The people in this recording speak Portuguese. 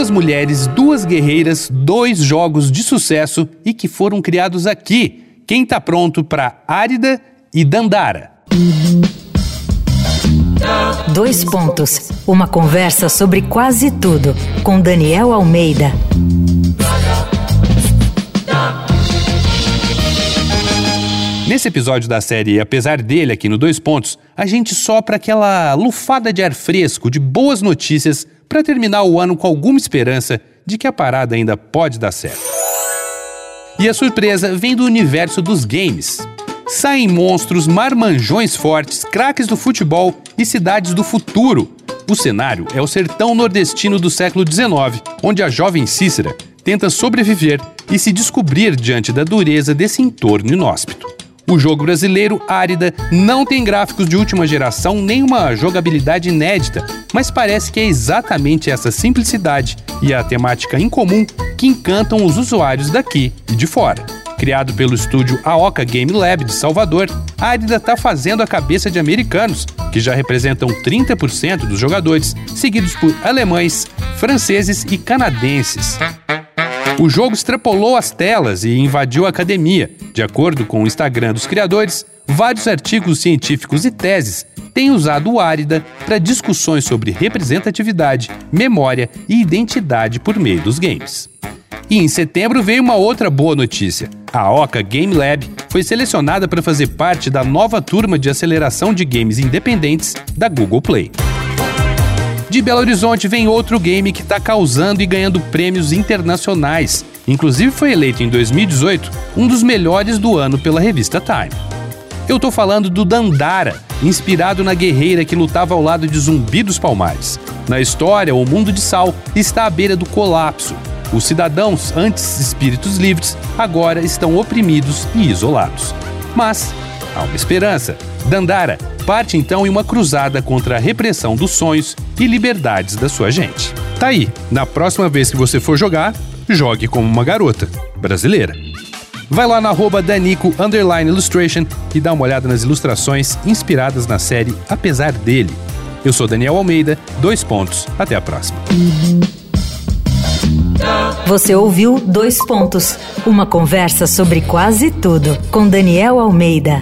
duas mulheres, duas guerreiras, dois jogos de sucesso e que foram criados aqui. Quem tá pronto para Árida e Dandara? Dois pontos. Uma conversa sobre quase tudo com Daniel Almeida. Nesse episódio da série Apesar dele, aqui no Dois Pontos, a gente sopra aquela lufada de ar fresco, de boas notícias, para terminar o ano com alguma esperança de que a parada ainda pode dar certo. E a surpresa vem do universo dos games. Saem monstros, marmanjões fortes, craques do futebol e cidades do futuro. O cenário é o sertão nordestino do século XIX, onde a jovem Cícera tenta sobreviver e se descobrir diante da dureza desse entorno inóspito. O jogo brasileiro Árida não tem gráficos de última geração nem uma jogabilidade inédita, mas parece que é exatamente essa simplicidade e a temática incomum que encantam os usuários daqui e de fora. Criado pelo estúdio Aoka Game Lab de Salvador, Árida está fazendo a cabeça de americanos, que já representam 30% dos jogadores, seguidos por alemães, franceses e canadenses. O jogo extrapolou as telas e invadiu a academia. De acordo com o Instagram dos criadores, vários artigos científicos e teses têm usado o Árida para discussões sobre representatividade, memória e identidade por meio dos games. E em setembro veio uma outra boa notícia. A Oca Game Lab foi selecionada para fazer parte da nova turma de aceleração de games independentes da Google Play. De Belo Horizonte vem outro game que está causando e ganhando prêmios internacionais. Inclusive foi eleito em 2018 um dos melhores do ano pela revista Time. Eu estou falando do Dandara, inspirado na guerreira que lutava ao lado de Zumbi dos Palmares. Na história, o mundo de Sal está à beira do colapso. Os cidadãos, antes espíritos livres, agora estão oprimidos e isolados. Mas há uma esperança. Dandara parte então em uma cruzada contra a repressão dos sonhos e liberdades da sua gente. Tá aí, na próxima vez que você for jogar, jogue como uma garota brasileira. Vai lá na Danico Illustration e dá uma olhada nas ilustrações inspiradas na série Apesar dele. Eu sou Daniel Almeida, dois pontos. Até a próxima. Você ouviu Dois Pontos, uma conversa sobre quase tudo com Daniel Almeida.